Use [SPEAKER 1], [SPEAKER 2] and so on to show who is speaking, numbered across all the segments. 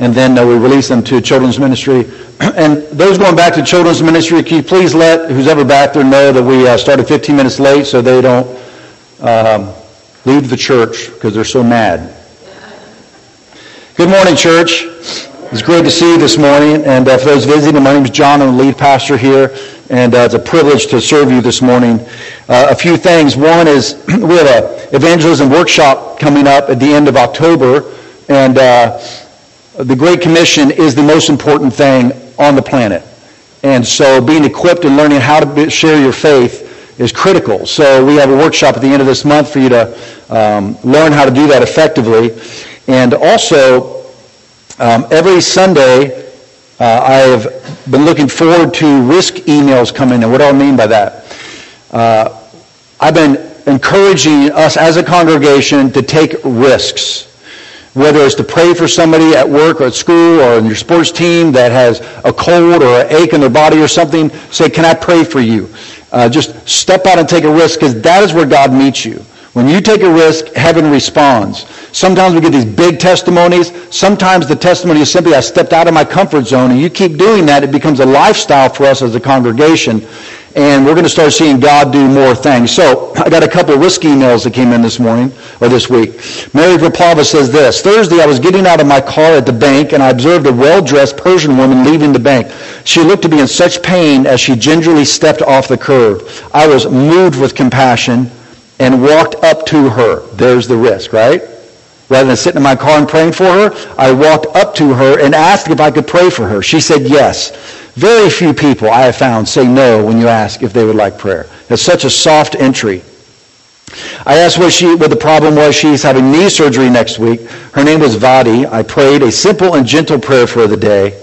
[SPEAKER 1] and then uh, we release them to children's ministry. And those going back to children's ministry, can you please let who's ever back there know that we uh, started 15 minutes late so they don't um, leave the church because they're so mad. Good morning, church. It's great to see you this morning. And uh, for those visiting, my name is John. I'm the lead pastor here. And uh, it's a privilege to serve you this morning. Uh, a few things. One is we have an evangelism workshop coming up at the end of October. And uh, the Great Commission is the most important thing on the planet. And so being equipped and learning how to share your faith is critical. So we have a workshop at the end of this month for you to um, learn how to do that effectively. And also, um, every Sunday, uh, I have been looking forward to risk emails coming in. What do I mean by that? Uh, I've been encouraging us as a congregation to take risks whether it's to pray for somebody at work or at school or in your sports team that has a cold or an ache in their body or something, say, can I pray for you? Uh, just step out and take a risk because that is where God meets you. When you take a risk, heaven responds. Sometimes we get these big testimonies. Sometimes the testimony is simply, I stepped out of my comfort zone. And you keep doing that, it becomes a lifestyle for us as a congregation. And we're going to start seeing God do more things. So I got a couple of risk emails that came in this morning, or this week. Mary Raplava says this, Thursday I was getting out of my car at the bank and I observed a well-dressed Persian woman leaving the bank. She looked to be in such pain as she gingerly stepped off the curb. I was moved with compassion and walked up to her. There's the risk, right? Rather than sitting in my car and praying for her, I walked up to her and asked if I could pray for her. She said yes. Very few people I have found say no when you ask if they would like prayer. It's such a soft entry. I asked what, she, what the problem was. She's having knee surgery next week. Her name was Vadi. I prayed a simple and gentle prayer for the day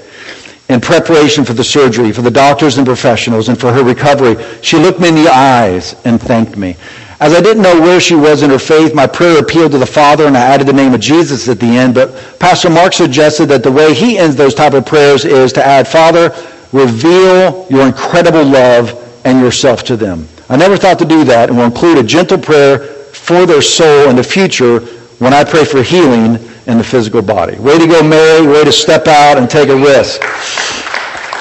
[SPEAKER 1] in preparation for the surgery, for the doctors and professionals, and for her recovery. She looked me in the eyes and thanked me. As I didn't know where she was in her faith, my prayer appealed to the Father, and I added the name of Jesus at the end. But Pastor Mark suggested that the way he ends those type of prayers is to add, Father, reveal your incredible love and yourself to them. I never thought to do that, and will include a gentle prayer for their soul in the future when I pray for healing in the physical body. Way to go, Mary. Way to step out and take a risk.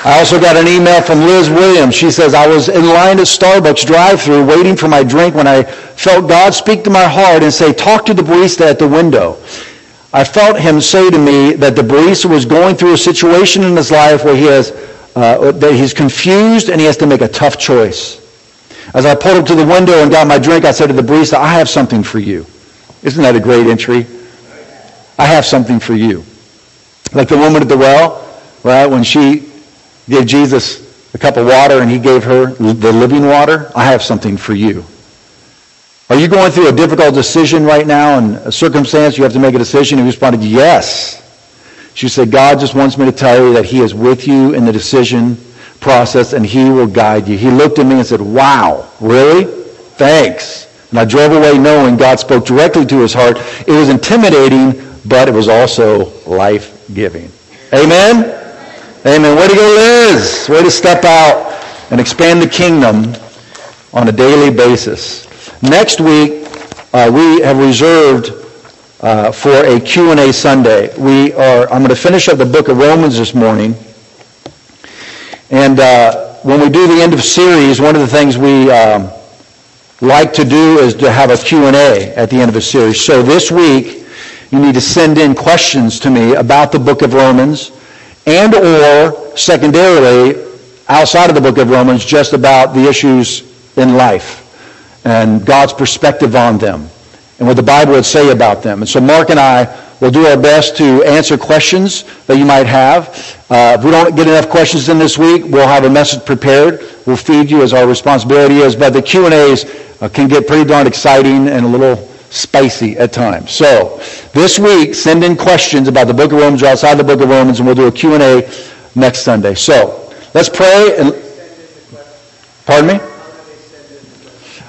[SPEAKER 1] I also got an email from Liz Williams. She says, I was in line at Starbucks drive-through waiting for my drink when I felt God speak to my heart and say, talk to the barista at the window. I felt him say to me that the barista was going through a situation in his life where he has, uh, that he's confused and he has to make a tough choice. As I pulled up to the window and got my drink, I said to the barista, I have something for you. Isn't that a great entry? I have something for you. Like the woman at the well, right? When she gave Jesus a cup of water and he gave her the living water, I have something for you. Are you going through a difficult decision right now and a circumstance you have to make a decision? He responded, yes. She said, God just wants me to tell you that he is with you in the decision process and he will guide you. He looked at me and said, wow, really? Thanks. And I drove away knowing God spoke directly to his heart. It was intimidating, but it was also life-giving. Amen? Amen. Way to go, Liz. Way to step out and expand the kingdom on a daily basis. Next week, uh, we have reserved uh, for a Q&A Sunday. We are, I'm going to finish up the book of Romans this morning. And uh, when we do the end of series, one of the things we um, like to do is to have a Q&A at the end of a series. So this week, you need to send in questions to me about the book of Romans and or secondarily outside of the book of Romans just about the issues in life and God's perspective on them and what the Bible would say about them. And so Mark and I will do our best to answer questions that you might have. Uh, if we don't get enough questions in this week, we'll have a message prepared. We'll feed you as our responsibility is. But the Q&As uh, can get pretty darn exciting and a little spicy at times. So this week, send in questions about the book of Romans or outside the book of Romans, and we'll do a Q&A next Sunday. So let's pray. And, pardon me?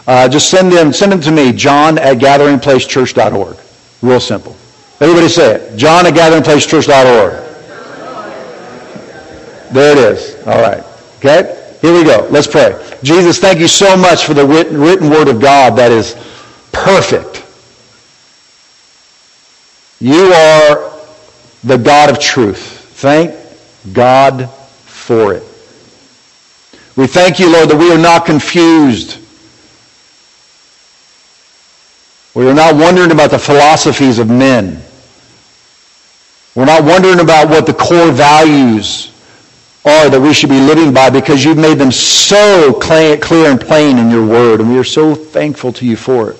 [SPEAKER 1] Uh, just send them, send them to me, john at gatheringplacechurch.org. Real simple. Everybody say it. John at gatheringplacechurch.org. There it is. All right. Okay? Here we go. Let's pray. Jesus, thank you so much for the written, written word of God that is perfect. You are the God of truth. Thank God for it. We thank you, Lord, that we are not confused. We are not wondering about the philosophies of men. We're not wondering about what the core values are that we should be living by because you've made them so clear and plain in your word, and we are so thankful to you for it.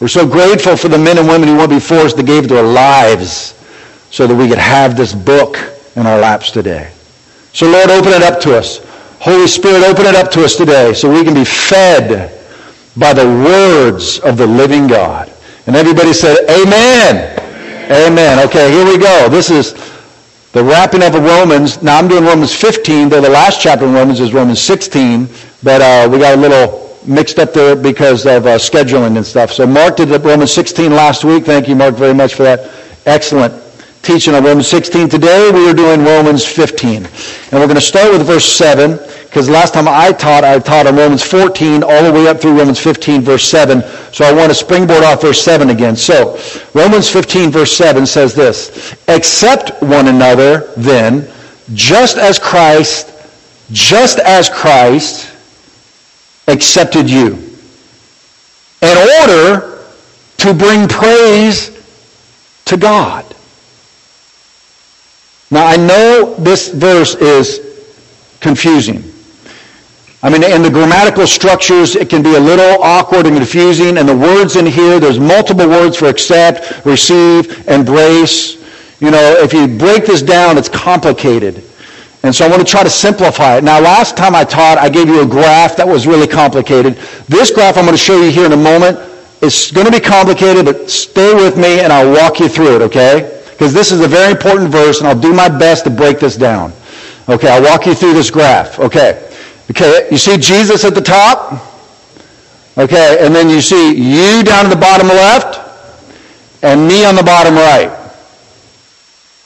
[SPEAKER 1] We're so grateful for the men and women who went before us that gave their lives so that we could have this book in our laps today. So Lord, open it up to us. Holy Spirit, open it up to us today so we can be fed by the words of the living God. And everybody said, Amen. Amen. Amen. Okay, here we go. This is the wrapping up of Romans. Now I'm doing Romans 15, though the last chapter in Romans is Romans 16, but uh, we got a little mixed up there because of uh, scheduling and stuff. So Mark did Romans 16 last week. Thank you, Mark, very much for that excellent teaching on Romans 16. Today we are doing Romans 15. And we're going to start with verse 7 because last time I taught, I taught on Romans 14 all the way up through Romans 15, verse 7. So I want to springboard off verse 7 again. So Romans 15, verse 7 says this, Accept one another then, just as Christ, just as Christ accepted you, in order to bring praise to God. Now I know this verse is confusing. I mean, in the grammatical structures, it can be a little awkward and confusing. And the words in here, there's multiple words for accept, receive, embrace. You know, if you break this down, it's complicated. And so I want to try to simplify it. Now, last time I taught, I gave you a graph that was really complicated. This graph I'm going to show you here in a moment is going to be complicated, but stay with me and I'll walk you through it, okay? Because this is a very important verse, and I'll do my best to break this down. Okay, I'll walk you through this graph. Okay. Okay, you see Jesus at the top? Okay, and then you see you down at the bottom left and me on the bottom right.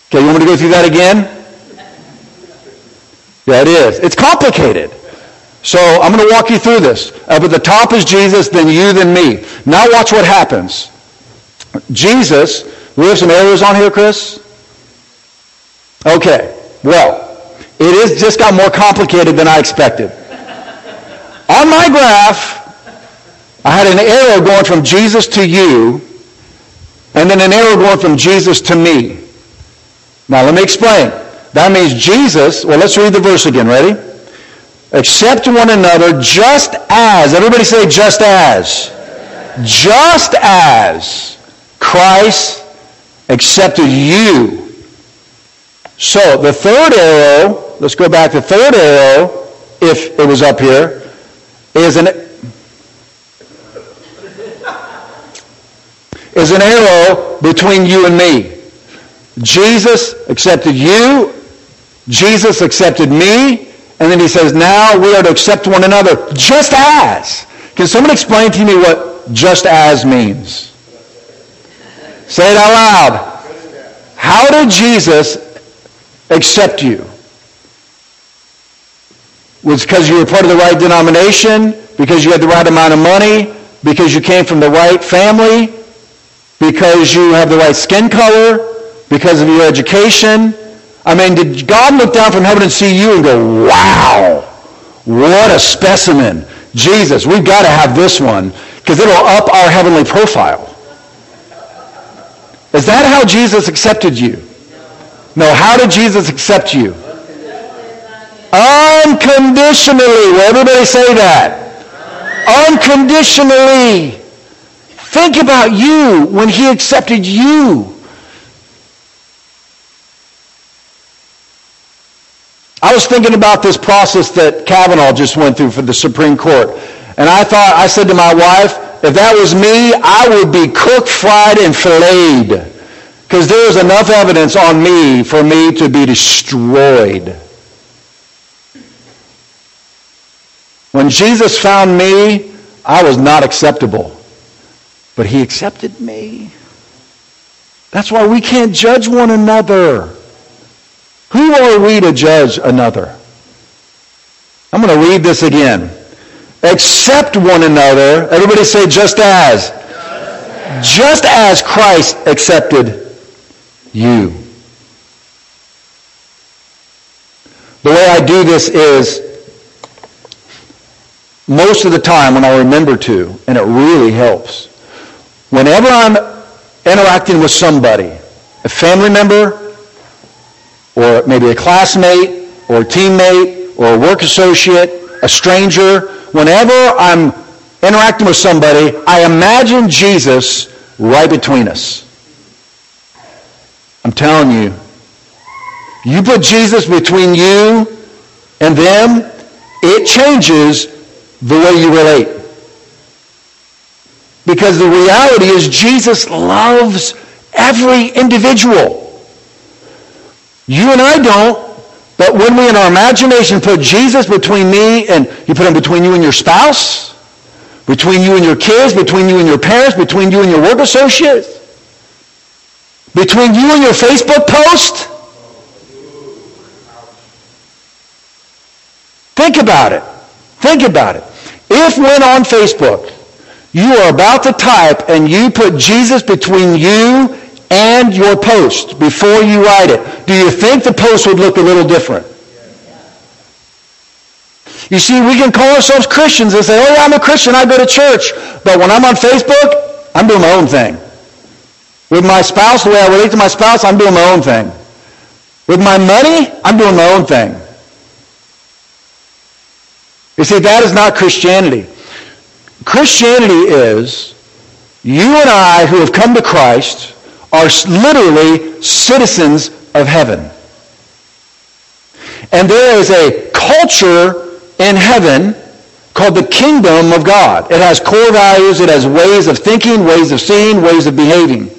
[SPEAKER 1] Okay, you want me to go through that again? Yeah, it is. It's complicated. So I'm going to walk you through this. Uh, but the top is Jesus, then you, then me. Now watch what happens. Jesus, we have some arrows on here, Chris? Okay, well, it is just got more complicated than I expected. On my graph, I had an arrow going from Jesus to you, and then an arrow going from Jesus to me. Now let me explain. That means Jesus, well let's read the verse again, ready? Accept one another just as, everybody say just as. Just as Christ accepted you. So the third arrow let's go back. The third arrow, if it was up here, is an is an arrow between you and me. Jesus accepted you. Jesus accepted me. And then he says, now we are to accept one another just as. Can someone explain to me what just as means? Say it out loud. How did Jesus accept you? was because you were part of the right denomination, because you had the right amount of money, because you came from the right family, because you have the right skin color, because of your education. I mean, did God look down from heaven and see you and go, wow, what a specimen. Jesus, we've got to have this one because it'll up our heavenly profile. Is that how Jesus accepted you? No, how did Jesus accept you? Unconditionally. Will everybody say that? Unconditionally. Think about you when he accepted you. I was thinking about this process that Kavanaugh just went through for the Supreme Court. And I thought, I said to my wife, if that was me, I would be cooked, fried, and filleted. Because there is enough evidence on me for me to be destroyed. When Jesus found me, I was not acceptable. But he accepted me. That's why we can't judge one another. Who are we to judge another? I'm going to read this again. Accept one another. Everybody say just as. Just as, Christ accepted you. The way I do this is most of the time when I remember to, and it really helps. Whenever I'm interacting with somebody, a family member, or maybe a classmate, or a teammate, or a work associate, a stranger, whenever I'm interacting with somebody, I imagine Jesus right between us. I'm telling you, you put Jesus between you and them, it changes the way you relate. Because the reality is Jesus loves every individual. You and I don't, but when we in our imagination put Jesus between me and you put him between you and your spouse, between you and your kids, between you and your parents, between you and your work associates, between you and your Facebook post, Think about it. Think about it. If when on Facebook you are about to type and you put Jesus between you and your post before you write it, do you think the post would look a little different? You see, we can call ourselves Christians and say, oh, yeah, I'm a Christian, I go to church. But when I'm on Facebook, I'm doing my own thing. With my spouse, the way I relate to my spouse, I'm doing my own thing. With my money, I'm doing my own thing. You see, that is not Christianity. Christianity is you and I who have come to Christ are literally citizens of heaven. And there is a culture in heaven called the kingdom of God. It has core values, it has ways of thinking, ways of seeing, ways of behaving.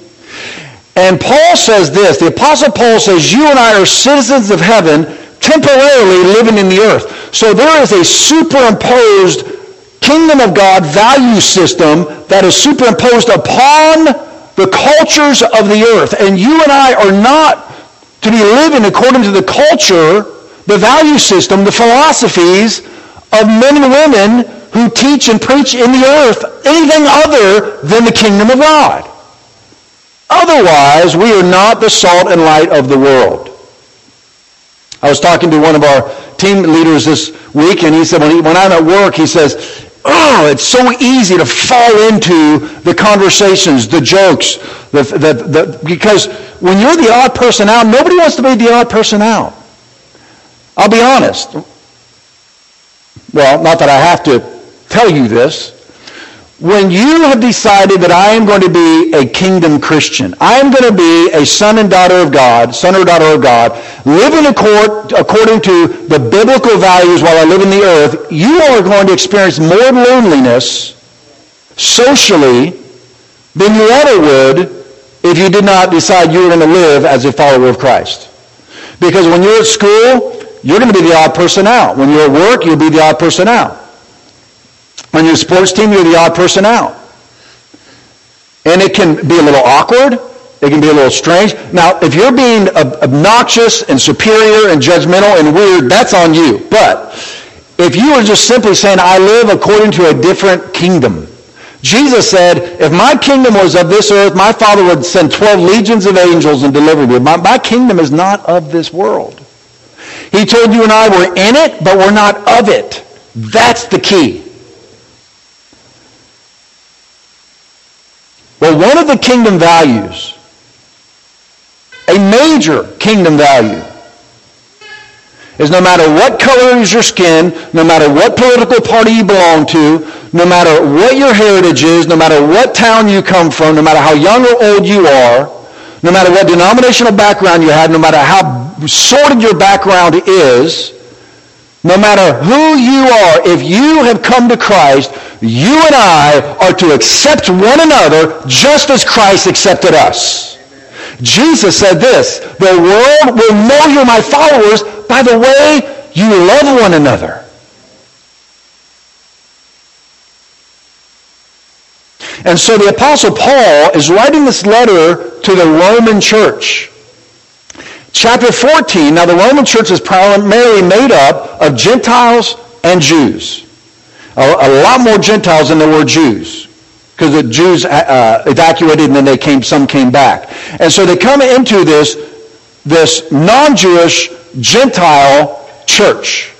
[SPEAKER 1] And Paul says this, the Apostle Paul says, you and I are citizens of heaven temporarily living in the earth. So there is a superimposed kingdom of God value system that is superimposed upon the cultures of the earth. And you and I are not to be living according to the culture, the value system, the philosophies of men and women who teach and preach in the earth anything other than the kingdom of God. Otherwise, we are not the salt and light of the world. I was talking to one of our team leaders this week, and he said, when, he, when I'm at work, he says, oh, it's so easy to fall into the conversations, the jokes, the, the, the, because when you're the odd person out, nobody wants to be the odd person out. I'll be honest. Well, not that I have to tell you this, when you have decided that I am going to be a kingdom Christian, I am going to be a son and daughter of God, son or daughter of God, living according to the biblical values while I live in the earth, you are going to experience more loneliness socially than you ever would if you did not decide you were going to live as a follower of Christ. Because when you're at school, you're going to be the odd person out. When you're at work, you'll be the odd person out. On your sports team, you're the odd person out. And it can be a little awkward. It can be a little strange. Now, if you're being obnoxious and superior and judgmental and weird, that's on you. But if you are just simply saying, I live according to a different kingdom. Jesus said, if my kingdom was of this earth, my Father would send 12 legions of angels and deliver me. My, my kingdom is not of this world. He told you and I we're in it, but we're not of it. That's the key. Well, one of the kingdom values, a major kingdom value, is no matter what color is your skin, no matter what political party you belong to, no matter what your heritage is, no matter what town you come from, no matter how young or old you are, no matter what denominational background you have, no matter how sordid your background is, no matter who you are, if you have come to Christ, you and I are to accept one another just as Christ accepted us. Jesus said this, the world will know you're my followers by the way you love one another. And so the Apostle Paul is writing this letter to the Roman church. Chapter 14, now the Roman church is primarily made up of Gentiles and Jews. A, lot more Gentiles than there were Jews. Because the Jews uh, uh, evacuated and then they came, some came back. And so they come into this, this non-Jewish Gentile church.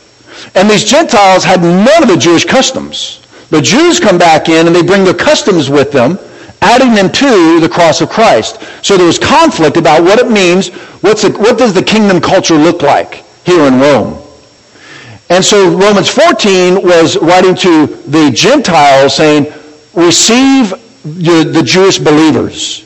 [SPEAKER 1] And these Gentiles had none of the Jewish customs. The Jews come back in and they bring their customs with them, adding them to the cross of Christ. So there was conflict about what it means, what's the, what does the kingdom culture look like here in Rome. And so Romans 14 was writing to the Gentiles saying, receive the, the Jewish believers.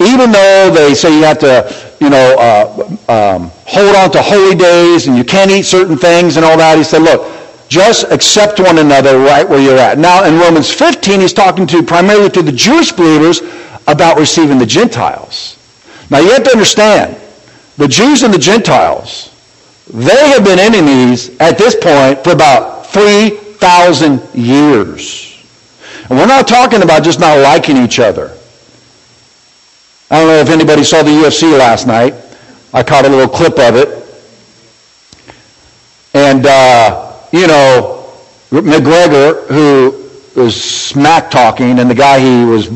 [SPEAKER 1] Even though they say you have to, you know, uh, um, hold on to holy days and you can't eat certain things and all that, he said, look, just accept one another right where you're at. Now, in Romans 15, he's talking to primarily to the Jewish believers about receiving the Gentiles. Now, you have to understand, the Jews and the Gentiles, they have been enemies at this point for about 3,000 years. And we're not talking about just not liking each other. I don't know if anybody saw the UFC last night. I caught a little clip of it. And, uh, you know, McGregor, who was smack talking, and the guy he was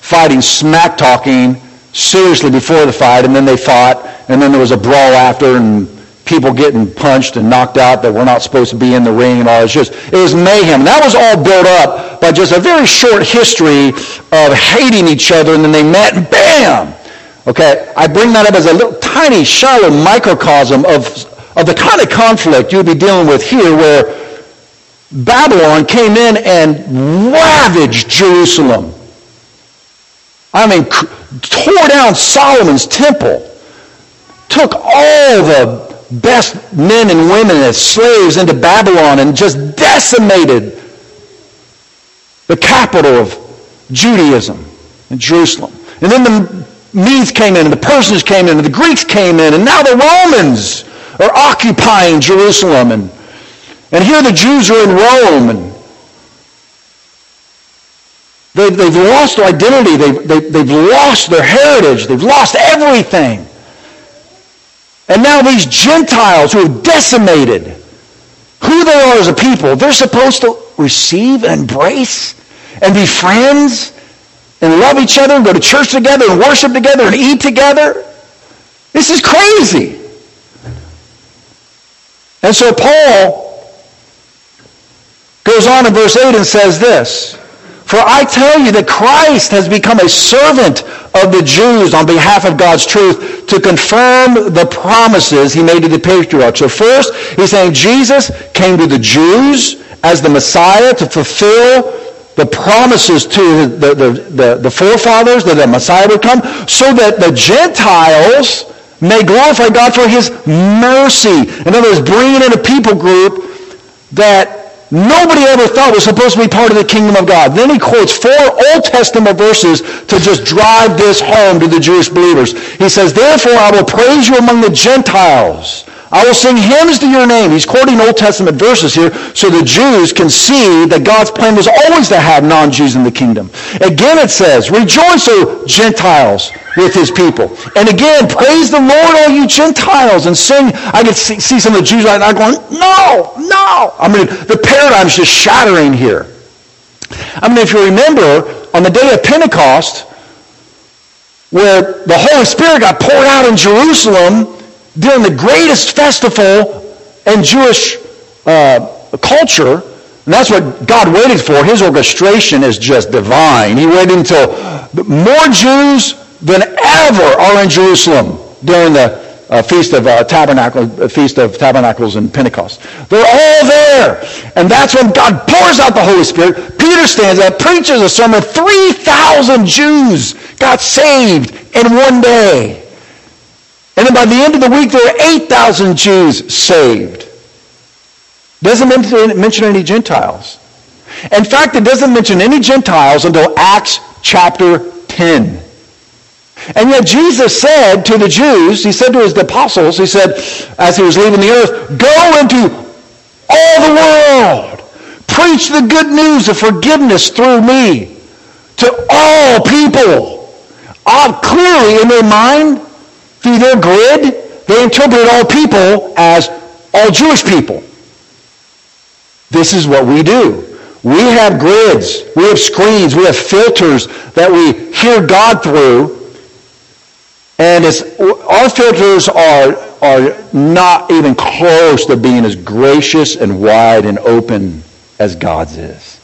[SPEAKER 1] fighting smack talking seriously before the fight, and then they fought, and then there was a brawl after, and people getting punched and knocked out that were not supposed to be in the ring and all. It's just, it was mayhem. That was all built up by just a very short history of hating each other and then they met and bam! Okay, I bring that up as a little tiny, shallow microcosm of, of the kind of conflict you'd be dealing with here where Babylon came in and ravaged Jerusalem. I mean, tore down Solomon's temple, took all the best men and women as slaves into Babylon and just decimated the capital of Judaism in Jerusalem. And then the Medes came in, and the Persians came in, and the Greeks came in, and now the Romans are occupying Jerusalem. And, and here the Jews are in Rome, and they, they've lost their identity. They've, they, they've lost their heritage. They've lost everything. And now these Gentiles who have decimated who they are as a people, they're supposed to receive and embrace and be friends and love each other and go to church together and worship together and eat together. This is crazy. And so Paul goes on in verse 8 and says this, For I tell you that Christ has become a servant of the Jews on behalf of God's truth to confirm the promises he made to the patriarchs. So first, he's saying Jesus came to the Jews as the Messiah to fulfill the promises to the, the, the, the forefathers that the Messiah would come so that the Gentiles may glorify God for his mercy. In other words, bringing in a people group that nobody ever thought was supposed to be part of the kingdom of God. Then he quotes four Old Testament verses to just drive this home to the Jewish believers. He says, Therefore I will praise you among the Gentiles. I will sing hymns to your name. He's quoting Old Testament verses here so the Jews can see that God's plan was always to have non-Jews in the kingdom. Again it says, Rejoice, O Gentiles, with his people. And again, praise the Lord, all you Gentiles, and sing. I could see, see some of the Jews right now going, No, no. I mean, the paradigm's just shattering here. I mean, if you remember, on the day of Pentecost, where the Holy Spirit got poured out in Jerusalem, during the greatest festival in Jewish uh, culture, and that's what God waited for. His orchestration is just divine. He waited until more Jews than ever are in Jerusalem during the uh, feast of uh, tabernacles, uh, feast of tabernacles and Pentecost. They're all there, and that's when God pours out the Holy Spirit. Peter stands up, preaches a sermon. Three thousand Jews got saved in one day. And then by the end of the week, there were 8,000 Jews saved. Doesn't mention any Gentiles. In fact, it doesn't mention any Gentiles until Acts chapter 10. And yet Jesus said to the Jews, he said to his apostles, he said, as he was leaving the earth, go into all the world. Preach the good news of forgiveness through me to all people. Uh, clearly in their mind, through their grid, they interpreted all people as all Jewish people. This is what we do. We have grids, we have screens, we have filters that we hear God through. And our filters are are not even close to being as gracious and wide and open as God's is.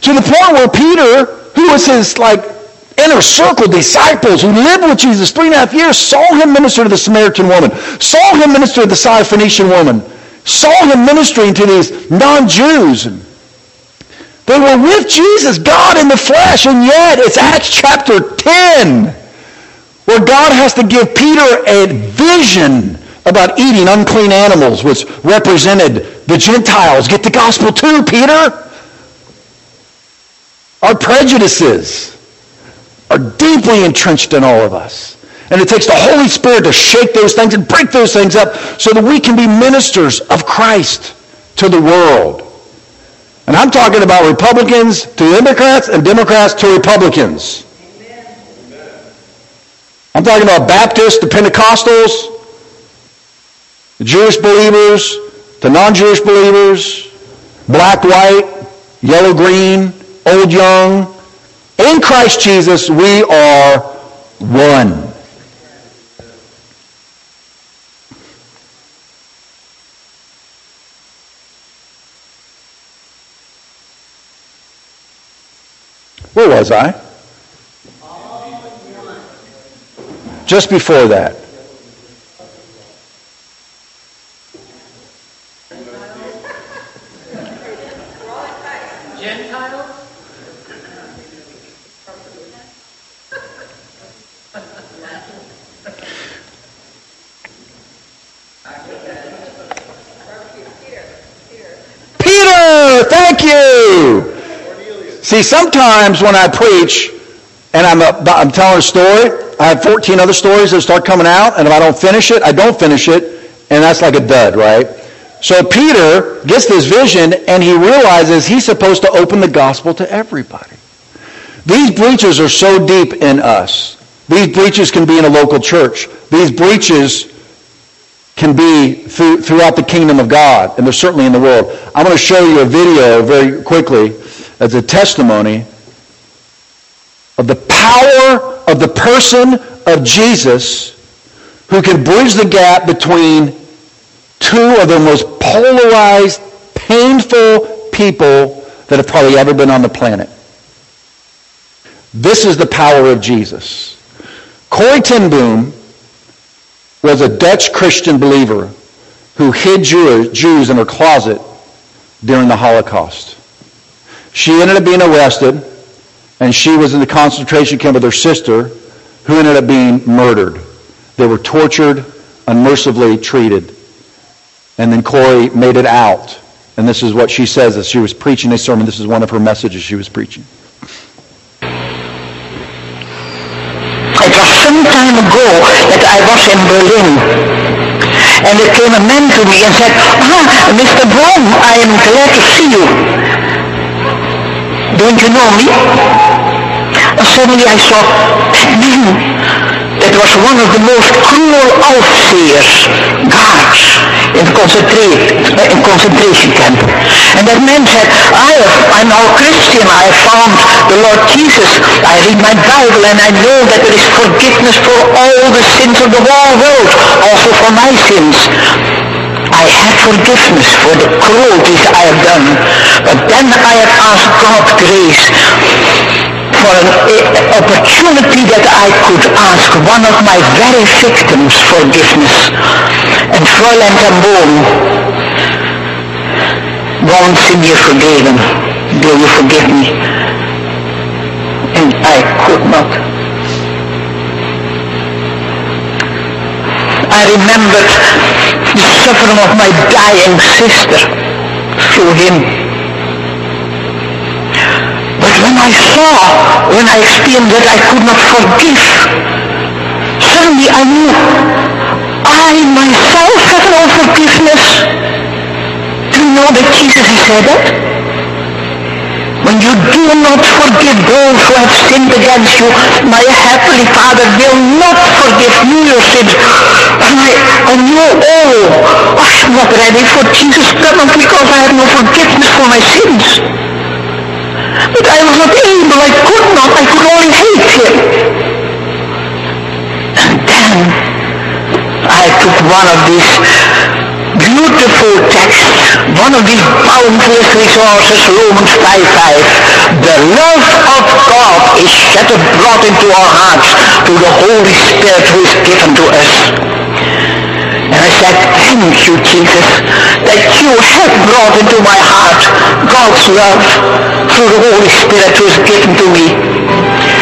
[SPEAKER 1] To the point where Peter, who was his like inner circle disciples who lived with Jesus three and a half years, saw him minister to the Samaritan woman, saw him minister to the Syrophoenician woman, saw him ministering to these non-Jews. They were with Jesus, God in the flesh, and yet it's Acts chapter 10 where God has to give Peter a vision about eating unclean animals, which represented the Gentiles. Get the gospel too, Peter. Our prejudices are deeply entrenched in all of us. And it takes the Holy Spirit to shake those things and break those things up so that we can be ministers of Christ to the world. And I'm talking about Republicans to Democrats and Democrats to Republicans. I'm talking about Baptists to Pentecostals, Jewish believers to non-Jewish believers, black, white, yellow, green, old, young. In Christ Jesus, we are one. Where was I? Just before that. Peter, thank you. See, sometimes when I preach and I'm, a, I'm telling a story, I have 14 other stories that start coming out, and if I don't finish it, I don't finish it, and that's like a dud, right? So Peter gets this vision, and he realizes he's supposed to open the gospel to everybody. These breaches are so deep in us. These breaches can be in a local church. These breaches can be through, throughout the kingdom of God, and they're certainly in the world. I'm going to show you a video very quickly as a testimony of the power of the person of Jesus who can bridge the gap between two of the most polarized, painful people that have probably ever been on the planet. This is the power of Jesus. Corrie ten Boom was a Dutch Christian believer who hid Jews in her closet during the Holocaust. She ended up being arrested, and she was in the concentration camp with her sister, who ended up being murdered. They were tortured, unmercifully treated. And then Corrie made it out. And this is what she says as she was preaching a sermon. This is one of her messages she was preaching.
[SPEAKER 2] It was some time ago that I was in Berlin. And there came a man to me and said, Ah, Mr. Boom, I am glad to see you. Don't you know me? And suddenly I saw man that was one of the most cruel overseers, guards, in concentration, in concentration camp. And that man said, I I'm now Christian, I have found the Lord Jesus, I read my Bible and I know that there is forgiveness for all the sins of the whole world, also for my sins. I had forgiveness for the cruelties I have done. But then I have asked God grace for an opportunity that I could ask one of my very victims forgiveness. And Fräulein ten Boom, one sin you forgiven, will you forgive me? And I could not. I remembered suffering of my dying sister through him. But when I saw, when I experienced that I could not forgive, suddenly I knew I myself have no forgiveness. Do you know that Jesus he said that? When you do not forgive those who have sinned against you, my heavenly Father will not forgive you your sins. And I, I knew, oh, I'm not ready for Jesus coming because I have no forgiveness for my sins. But I was not able, I could not, I could only hate him. And then I took one of these beautiful text, one of these boundless resources, Romans 5.5. The love of God is shed abroad into our hearts through the Holy Spirit who is given to us. And I said, thank you, Jesus, that you have brought into my heart God's love through the Holy Spirit who is given to me.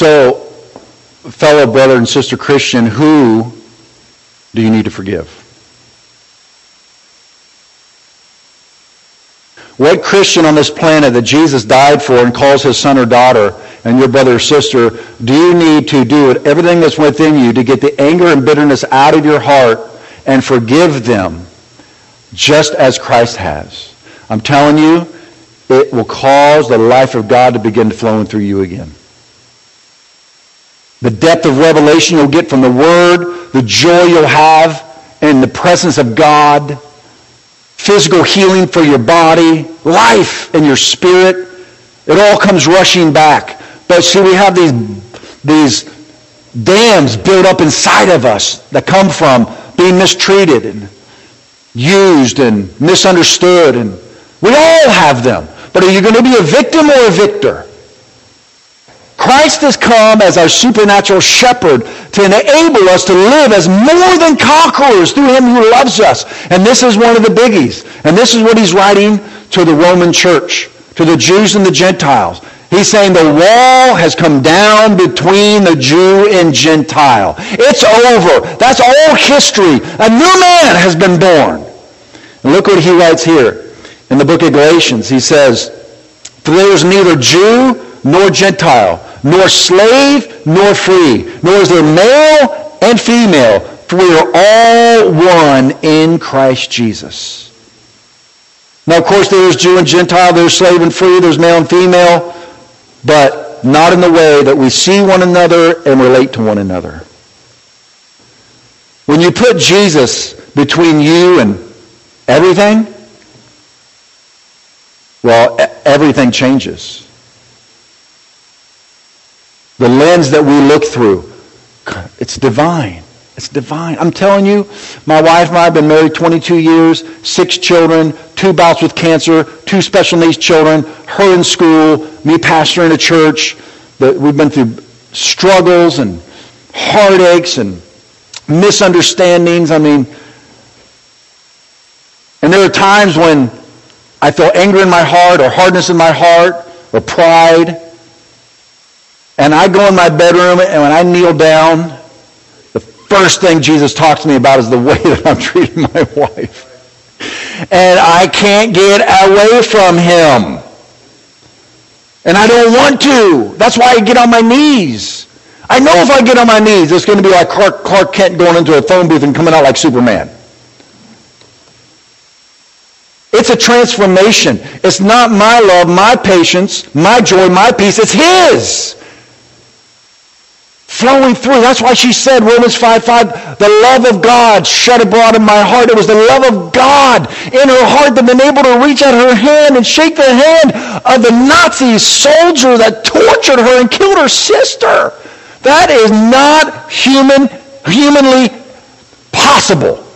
[SPEAKER 1] So, fellow brother and sister Christian, who do you need to forgive? What Christian on this planet that Jesus died for and calls his son or daughter and your brother or sister, do you need to do it, everything that's within you to get the anger and bitterness out of your heart and forgive them just as Christ has? I'm telling you, it will cause the life of God to begin to flow through you again. The depth of revelation you'll get from the Word, the joy you'll have in the presence of God, physical healing for your body, life in your spirit. It all comes rushing back. But see, we have these, these dams built up inside of us that come from being mistreated and used and misunderstood. And we all have them. But are you going to be a victim or a victor? Christ has come as our supernatural shepherd to enable us to live as more than conquerors through him who loves us. And this is one of the biggies. And this is what he's writing to the Roman church, to the Jews and the Gentiles. He's saying the wall has come down between the Jew and Gentile. It's over. That's all history. A new man has been born. And look what he writes here in the book of Galatians. He says, For there is neither Jew nor Gentile, nor slave nor free, nor is there male and female, for we are all one in Christ Jesus. Now, of course, there is Jew and Gentile, there's slave and free, there's male and female, but not in the way that we see one another and relate to one another. When you put Jesus between you and everything, well, everything changes. The lens that we look through, it's divine. It's divine. I'm telling you, my wife and I have been married 22 years, six children, two bouts with cancer, two special needs children, her in school, me pastoring a church. We've been through struggles and heartaches and misunderstandings. I mean, and there are times when I feel anger in my heart or hardness in my heart or pride. And I go in my bedroom and when I kneel down, the first thing Jesus talks to me about is the way that I'm treating my wife. And I can't get away from him. And I don't want to. That's why I get on my knees. I know if I get on my knees, it's going to be like Clark, Clark Kent going into a phone booth and coming out like Superman. It's a transformation. It's not my love, my patience, my joy, my peace. It's his flowing through. That's why she said, Romans 5, 5, the love of God shed abroad in my heart. It was the love of God in her heart that been able to reach out her hand and shake the hand of the Nazi soldier that tortured her and killed her sister. That is not human, humanly possible.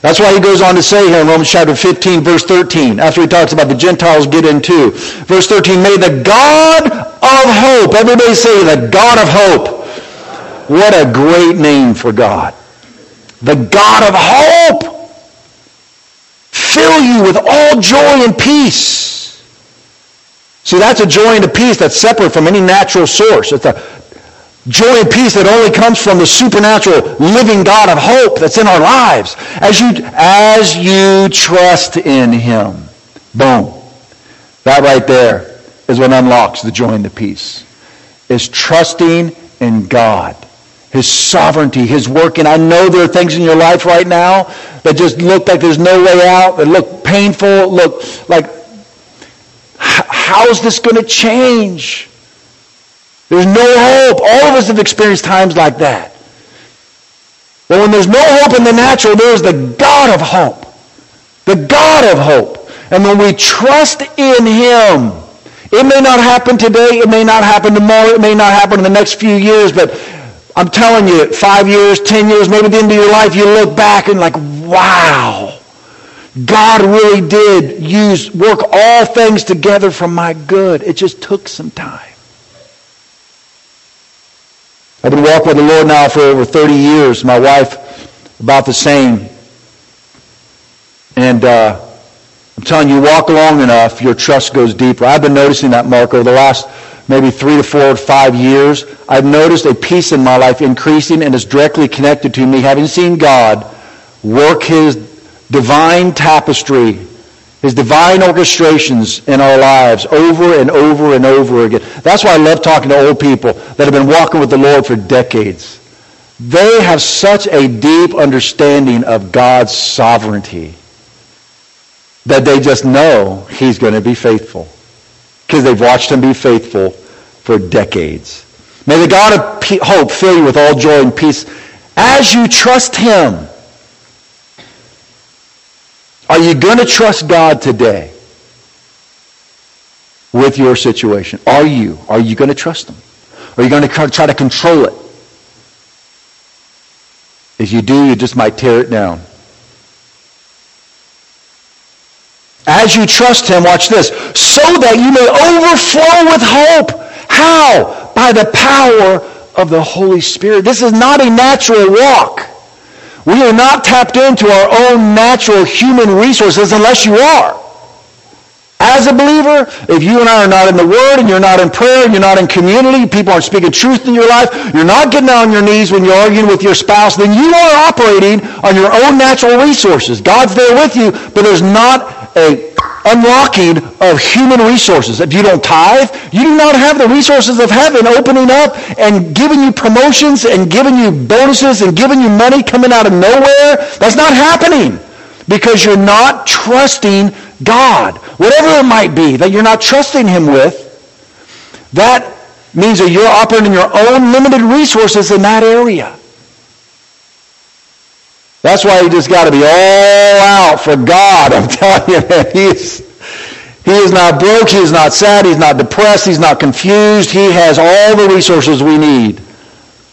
[SPEAKER 1] That's why he goes on to say here in Romans chapter 15, verse 13, after he talks about the Gentiles get into. Verse 13, may the God of hope, everybody say the God of hope. What a great name for God. The God of hope fill you with all joy and peace. See, that's a joy and a peace that's separate from any natural source. It's a Joy and peace that only comes from the supernatural living God of hope that's in our lives. As you, as you trust in him. Boom. That right there is what unlocks the joy and the peace. Is trusting in God. His sovereignty, His work. And I know there are things in your life right now that just look like there's no way out, that look painful, look like, how's this going to change? There's no hope. All of us have experienced times like that. But when there's no hope in the natural, there is the God of hope. The God of hope. And when we trust in Him, it may not happen today, it may not happen tomorrow, it may not happen in the next few years, but I'm telling you, five years, ten years, maybe the end of your life, you look back and like, wow, God really did use, work all things together for my good. It just took some time. I've been walking with the Lord now for over 30 years. My wife, about the same. And uh, I'm telling you, walk long enough, your trust goes deeper. I've been noticing that, Mark, over the last maybe three to four or five years. I've noticed a peace in my life increasing and is directly connected to me having seen God work his divine tapestry, his divine orchestrations in our lives over and over and over again. That's why I love talking to old people that have been walking with the Lord for decades. They have such a deep understanding of God's sovereignty that they just know he's going to be faithful because they've watched him be faithful for decades. May the God of hope fill you with all joy and peace as you trust him. Are you going to trust God today with your situation? Are you? Are you going to trust him? Are you going to try to control it? If you do, you just might tear it down. As you trust him, watch this, so that you may overflow with hope. How? By the power of the Holy Spirit. This is not a natural walk. We are not tapped into our own natural human resources unless you are. As a believer, if you and I are not in the Word and you're not in prayer and you're not in community, people aren't speaking truth in your life, you're not getting on your knees when you're arguing with your spouse, then you are operating on your own natural resources. God's there with you, but there's not a unlocking of human resources. If you don't tithe, you do not have the resources of heaven opening up and giving you promotions and giving you bonuses and giving you money coming out of nowhere. That's not happening because you're not trusting God. Whatever it might be that you're not trusting him with, that means that you're operating your own limited resources in that area. That's why you just got to be all out for God. I'm telling you, man. He is, he is not broke. He is not sad. He's not depressed. He's not confused. He has all the resources we need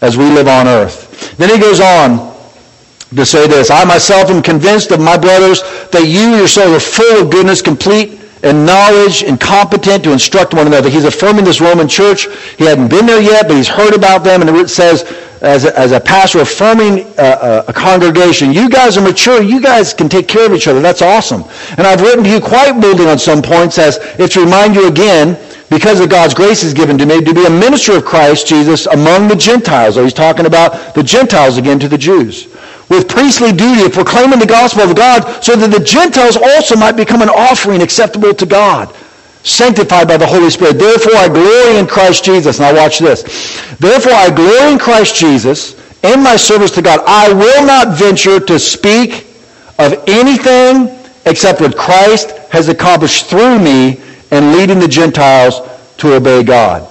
[SPEAKER 1] as we live on earth. Then he goes on to say this, I myself am convinced of my brothers that you yourselves are full of goodness, complete in knowledge and competent to instruct one another. He's affirming this Roman church. He hadn't been there yet, but he's heard about them. And it says, as a, as a pastor affirming a, uh, uh, a, congregation, you guys are mature. You guys can take care of each other. That's awesome. And I've written to you quite boldly on some points as if to remind you again, because of God's grace is given to me, to be a minister of Christ Jesus among the Gentiles. Or he's talking about the Gentiles again to the Jews with priestly duty of proclaiming the gospel of God so that the Gentiles also might become an offering acceptable to God, sanctified by the Holy Spirit. Therefore I glory in Christ Jesus. Now watch this. Therefore I glory in Christ Jesus in my service to God. I will not venture to speak of anything except what Christ has accomplished through me in leading the Gentiles to obey God.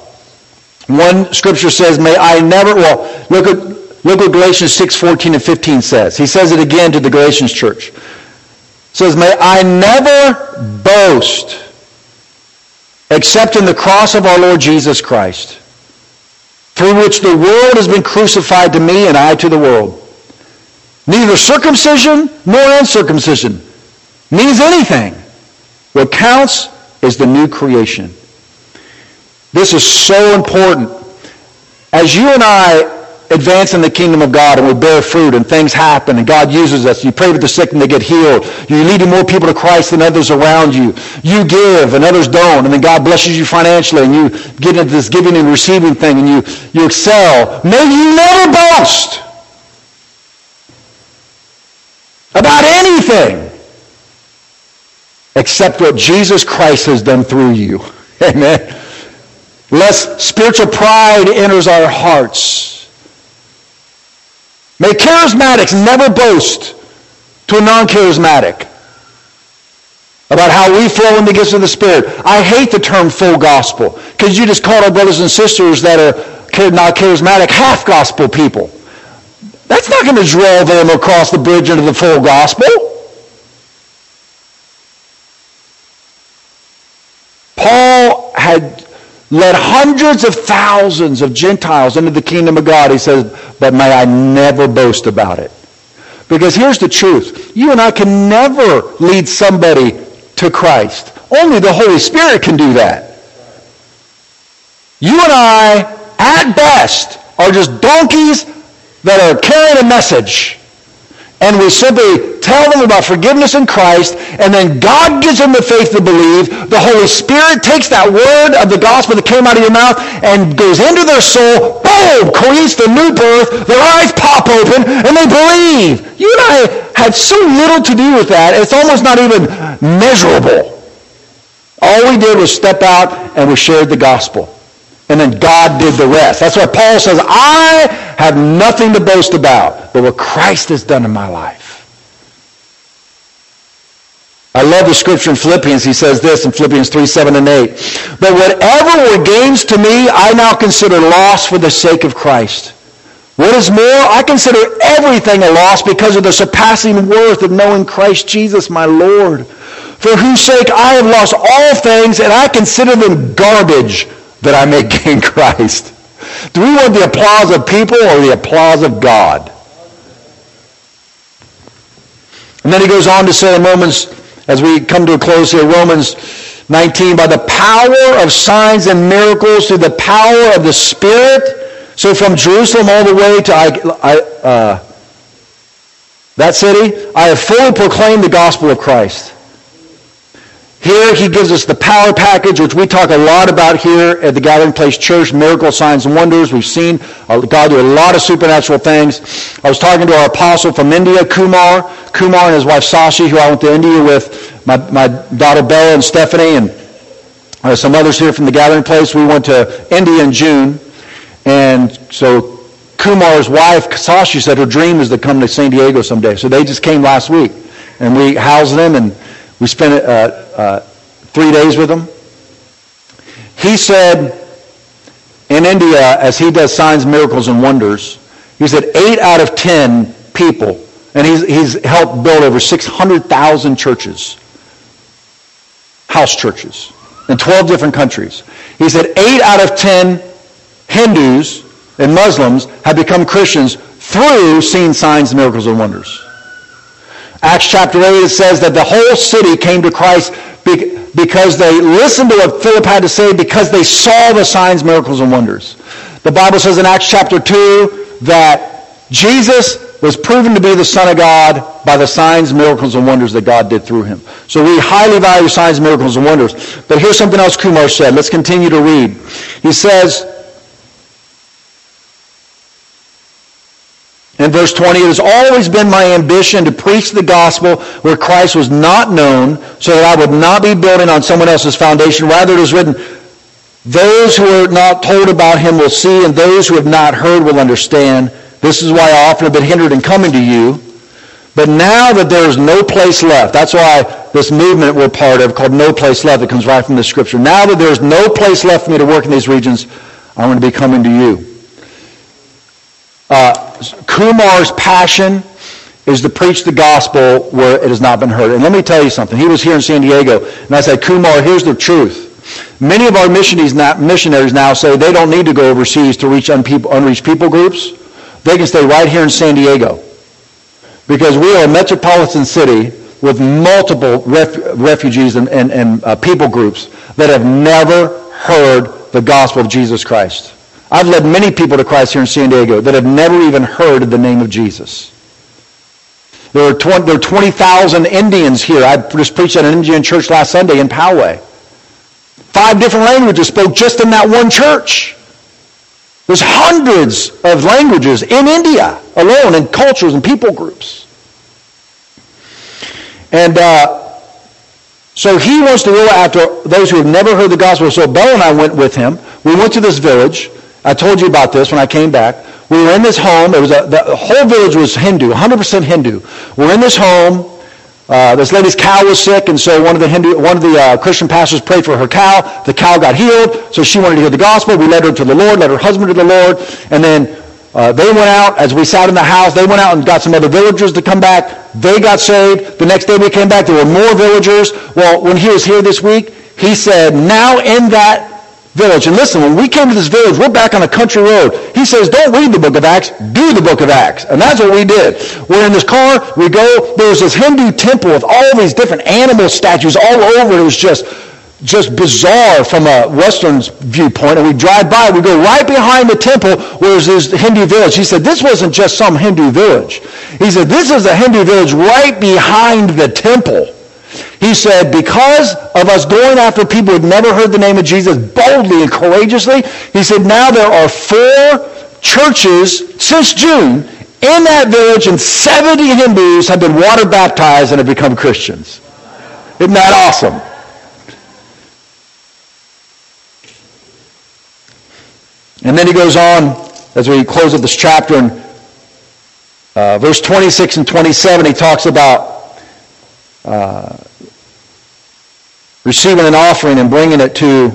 [SPEAKER 1] One scripture says, may I never, well, look at Look what Galatians 6, 14 and 15 says. He says it again to the Galatians church. It says, May I never boast except in the cross of our Lord Jesus Christ, through which the world has been crucified to me and I to the world. Neither circumcision nor uncircumcision means anything. What counts is the new creation. This is so important. As you and I advancing the kingdom of God and we bear fruit and things happen and God uses us. You pray for the sick and they get healed. You're leading more people to Christ than others around you. You give and others don't and then God blesses you financially and you get into this giving and receiving thing and you, you excel. May you never boast about anything except what Jesus Christ has done through you. Amen. Lest spiritual pride enters our hearts. May charismatics never boast to a non-charismatic about how we flow in the gifts of the Spirit. I hate the term full gospel because you just call our brothers and sisters that are not charismatic half gospel people. That's not going to draw them across the bridge into the full gospel. Paul had led hundreds of thousands of Gentiles into the kingdom of God. He says, but may I never boast about it. Because here's the truth. You and I can never lead somebody to Christ. Only the Holy Spirit can do that. You and I, at best, are just donkeys that are carrying a message and we simply tell them about forgiveness in Christ, and then God gives them the faith to believe. The Holy Spirit takes that word of the gospel that came out of your mouth and goes into their soul, boom, creates the new birth, their eyes pop open, and they believe. You and I had so little to do with that, it's almost not even measurable. All we did was step out and we shared the gospel. And then God did the rest. That's why Paul says, I have nothing to boast about but what Christ has done in my life. I love the scripture in Philippians. He says this in Philippians 3, 7, and 8. But whatever were gains to me, I now consider loss for the sake of Christ. What is more, I consider everything a loss because of the surpassing worth of knowing Christ Jesus my Lord, for whose sake I have lost all things, and I consider them garbage that I may gain Christ. Do we want the applause of people or the applause of God? And then he goes on to say in Romans, as we come to a close here, Romans 19, by the power of signs and miracles through the power of the Spirit. So from Jerusalem all the way to uh, that city, I have fully proclaimed the gospel of Christ. Here he gives us the power package, which we talk a lot about here at the Gathering Place Church, miracle signs and wonders. We've seen God do a lot of supernatural things. I was talking to our apostle from India, Kumar, Kumar and his wife Sashi, who I went to India with, my, my daughter Bella and Stephanie, and uh, some others here from the Gathering Place. We went to India in June, and so Kumar's wife, Sashi, said her dream is to come to San Diego someday. So they just came last week, and we housed them and we spent uh, uh, three days with him. He said in India, as he does signs, miracles, and wonders, he said eight out of ten people, and he's, he's helped build over 600,000 churches, house churches, in 12 different countries. He said eight out of ten Hindus and Muslims have become Christians through seeing signs, miracles, and wonders. Acts chapter 8, it says that the whole city came to Christ because they listened to what Philip had to say because they saw the signs, miracles, and wonders. The Bible says in Acts chapter 2 that Jesus was proven to be the Son of God by the signs, miracles, and wonders that God did through him. So we highly value signs, miracles, and wonders. But here's something else Kumar said. Let's continue to read. He says, In verse 20, it has always been my ambition to preach the gospel where Christ was not known so that I would not be building on someone else's foundation. Rather, it is written, those who are not told about him will see, and those who have not heard will understand. This is why I often have been hindered in coming to you. But now that there is no place left, that's why this movement we're part of called No Place Left, it comes right from the scripture. Now that there is no place left for me to work in these regions, I'm going to be coming to you. Uh, Kumar's passion is to preach the gospel where it has not been heard. And let me tell you something. He was here in San Diego, and I said, Kumar, here's the truth. Many of our missionaries now say they don't need to go overseas to reach unreached people groups. They can stay right here in San Diego. Because we are a metropolitan city with multiple ref- refugees and, and, and uh, people groups that have never heard the gospel of Jesus Christ. I've led many people to Christ here in San Diego that have never even heard of the name of Jesus. There are 20, there are 20,000 Indians here. I just preached at an Indian church last Sunday in Poway. Five different languages spoke just in that one church. There's hundreds of languages in India alone, and cultures and people groups. And uh, so he wants to go after those who have never heard the gospel. So Bell and I went with him. We went to this village. I told you about this when I came back. We were in this home. It was a, the whole village was Hindu, 100% Hindu. We're in this home. Uh, this lady's cow was sick, and so one of the Hindu, one of the uh, Christian pastors prayed for her cow. The cow got healed, so she wanted to hear the gospel. We led her to the Lord, led her husband to the Lord, and then uh, they went out as we sat in the house. They went out and got some other villagers to come back. They got saved. The next day we came back. There were more villagers. Well, when he was here this week, he said, now in that village. And listen, when we came to this village, we're back on a country road. He says, don't read the book of Acts, do the book of Acts. And that's what we did. We're in this car, we go, there's this Hindu temple with all these different animal statues all over. It was just just bizarre from a Western viewpoint, and we drive by, we go right behind the temple where there's this Hindu village. He said, this wasn't just some Hindu village. He said, this is a Hindu village right behind the temple. He said, because of us going after people who had never heard the name of Jesus boldly and courageously, he said, now there are four churches since June in that village, and 70 Hindus have been water baptized and have become Christians. Isn't that awesome? And then he goes on, as we close up this chapter, in uh, verse 26 and 27, he talks about uh, receiving an offering and bringing it to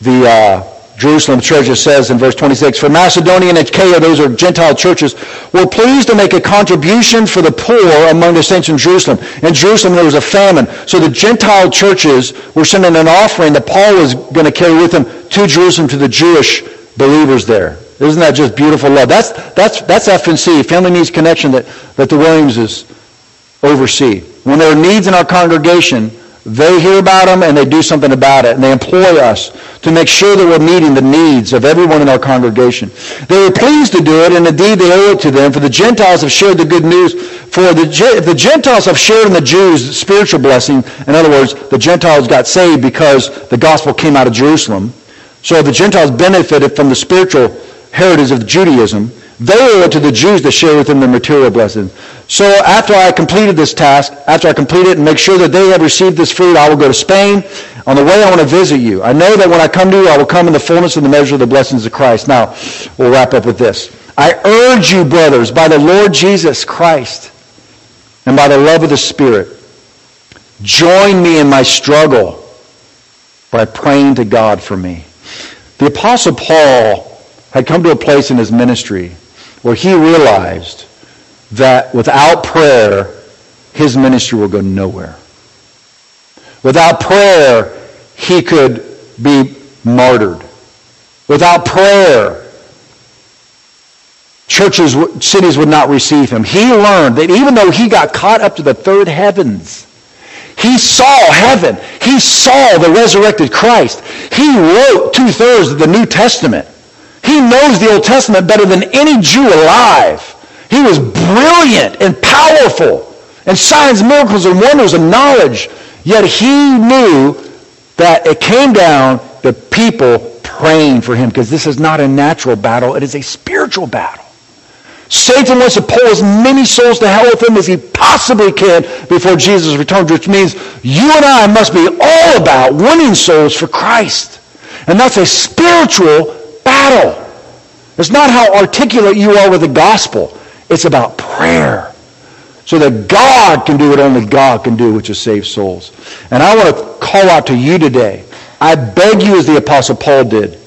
[SPEAKER 1] the uh, Jerusalem church, it says in verse 26, For Macedonia and Achaia, those are Gentile churches, were pleased to make a contribution for the poor among the saints in Jerusalem. In Jerusalem, there was a famine. So the Gentile churches were sending an offering that Paul was going to carry with him to Jerusalem to the Jewish believers there. Isn't that just beautiful love? That's, that's, that's FNC, Family Needs Connection, that, that the Williamses oversee. When there are needs in our congregation, they hear about them and they do something about it. And they employ us to make sure that we're meeting the needs of everyone in our congregation. They were pleased to do it, and indeed they owe it to them. For the Gentiles have shared the good news. For the, if the Gentiles have shared in the Jews' spiritual blessing, in other words, the Gentiles got saved because the gospel came out of Jerusalem. So the Gentiles benefited from the spiritual heritage of Judaism. They owe it to the Jews to share with them the material blessings. So after I completed this task, after I complete it and make sure that they have received this fruit, I will go to Spain. On the way, I want to visit you. I know that when I come to you, I will come in the fullness and the measure of the blessings of Christ. Now, we'll wrap up with this. I urge you, brothers, by the Lord Jesus Christ and by the love of the Spirit, join me in my struggle by praying to God for me. The Apostle Paul had come to a place in his ministry where he realized that without prayer, his ministry will go nowhere. Without prayer, he could be martyred. Without prayer, churches, cities would not receive him. He learned that even though he got caught up to the third heavens, he saw heaven. He saw the resurrected Christ. He wrote two-thirds of the New Testament. He knows the Old Testament better than any Jew alive. He was brilliant and powerful and signs, miracles, and wonders and knowledge. Yet he knew that it came down to people praying for him because this is not a natural battle. It is a spiritual battle. Satan wants to pull as many souls to hell with him as he possibly can before Jesus returns, which means you and I must be all about winning souls for Christ. And that's a spiritual battle. It's not how articulate you are with the gospel. It's about prayer. So that God can do what only God can do, which is save souls. And I want to call out to you today. I beg you, as the Apostle Paul did,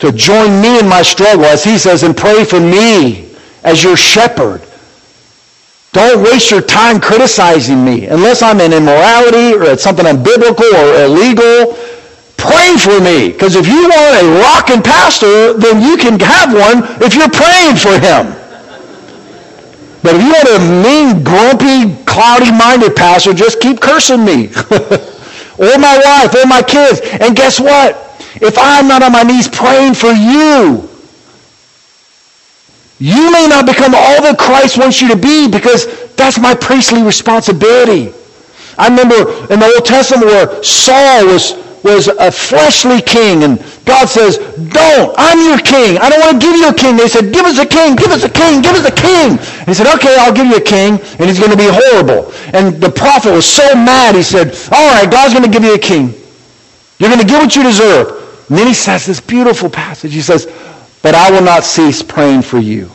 [SPEAKER 1] to join me in my struggle, as he says, and pray for me as your shepherd. Don't waste your time criticizing me unless I'm in immorality or it's something unbiblical or illegal. Pray for me. Because if you want a rocking pastor, then you can have one if you're praying for him. But if you want a mean, grumpy, cloudy-minded pastor, just keep cursing me. or my wife, or my kids. And guess what? if I'm not on my knees praying for you, you may not become all that Christ wants you to be because that's my priestly responsibility. I remember in the Old Testament where Saul was, was a fleshly king and God says, don't, I'm your king. I don't want to give you a king. They said, give us a king, give us a king, give us a king. And he said, okay, I'll give you a king and he's going to be horrible. And the prophet was so mad, he said, all right, God's going to give you a king. You're going to get what you deserve. And then he says this beautiful passage. He says, but I will not cease praying for you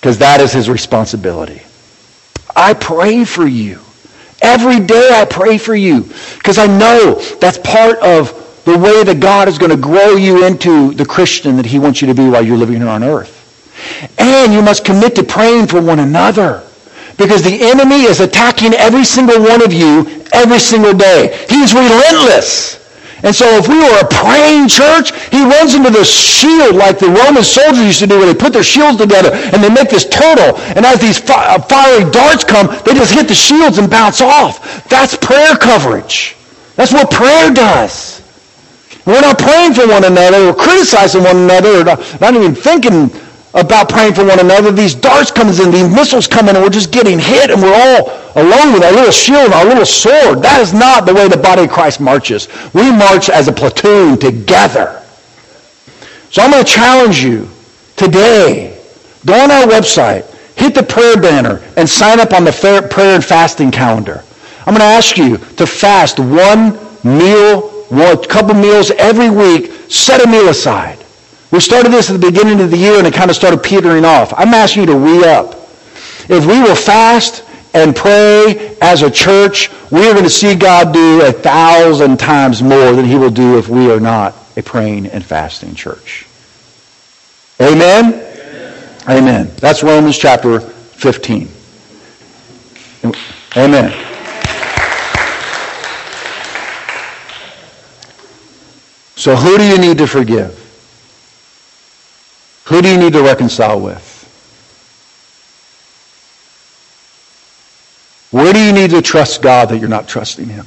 [SPEAKER 1] because that is his responsibility. I pray for you. Every day I pray for you because I know that's part of the way that God is going to grow you into the Christian that he wants you to be while you're living here on earth. And you must commit to praying for one another because the enemy is attacking every single one of you every single day. He's relentless. And so if we were a praying church, he runs into this shield like the Roman soldiers used to do where they put their shields together and they make this turtle. And as these uh, fiery darts come, they just hit the shields and bounce off. That's prayer coverage. That's what prayer does. We're not praying for one another or criticizing one another or not, not even thinking about praying for one another. These darts comes in, these missiles come in, and we're just getting hit, and we're all alone with our little shield, our little sword. That is not the way the body of Christ marches. We march as a platoon together. So I'm going to challenge you today. Go on our website, hit the prayer banner, and sign up on the prayer and fasting calendar. I'm going to ask you to fast one meal, one couple meals every week. Set a meal aside. We started this at the beginning of the year and it kind of started petering off. I'm asking you to re-up. If we will fast and pray as a church, we are going to see God do a thousand times more than he will do if we are not a praying and fasting church. Amen? Amen. Amen. That's Romans chapter 15. Amen. So who do you need to forgive? Who do you need to reconcile with? Where do you need to trust God that you're not trusting him?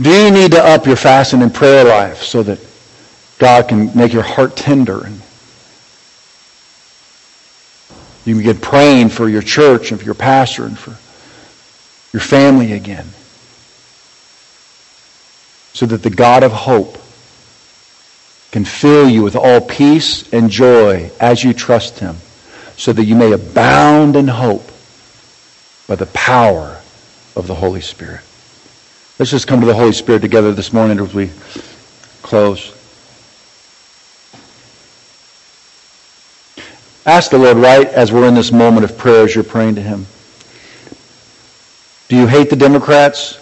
[SPEAKER 1] Do you need to up your fasting and prayer life so that God can make your heart tender and you can get praying for your church and for your pastor and for your family again so that the God of hope can fill you with all peace and joy as you trust him, so that you may abound in hope by the power of the Holy Spirit. Let's just come to the Holy Spirit together this morning as we close. Ask the Lord right as we're in this moment of prayer as you're praying to him. Do you hate the Democrats?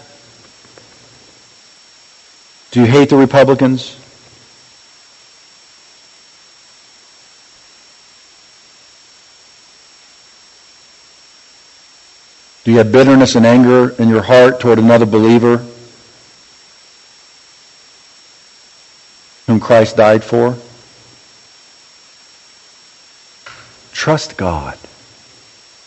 [SPEAKER 1] Do you hate the Republicans? Do you have bitterness and anger in your heart toward another believer whom Christ died for? Trust God.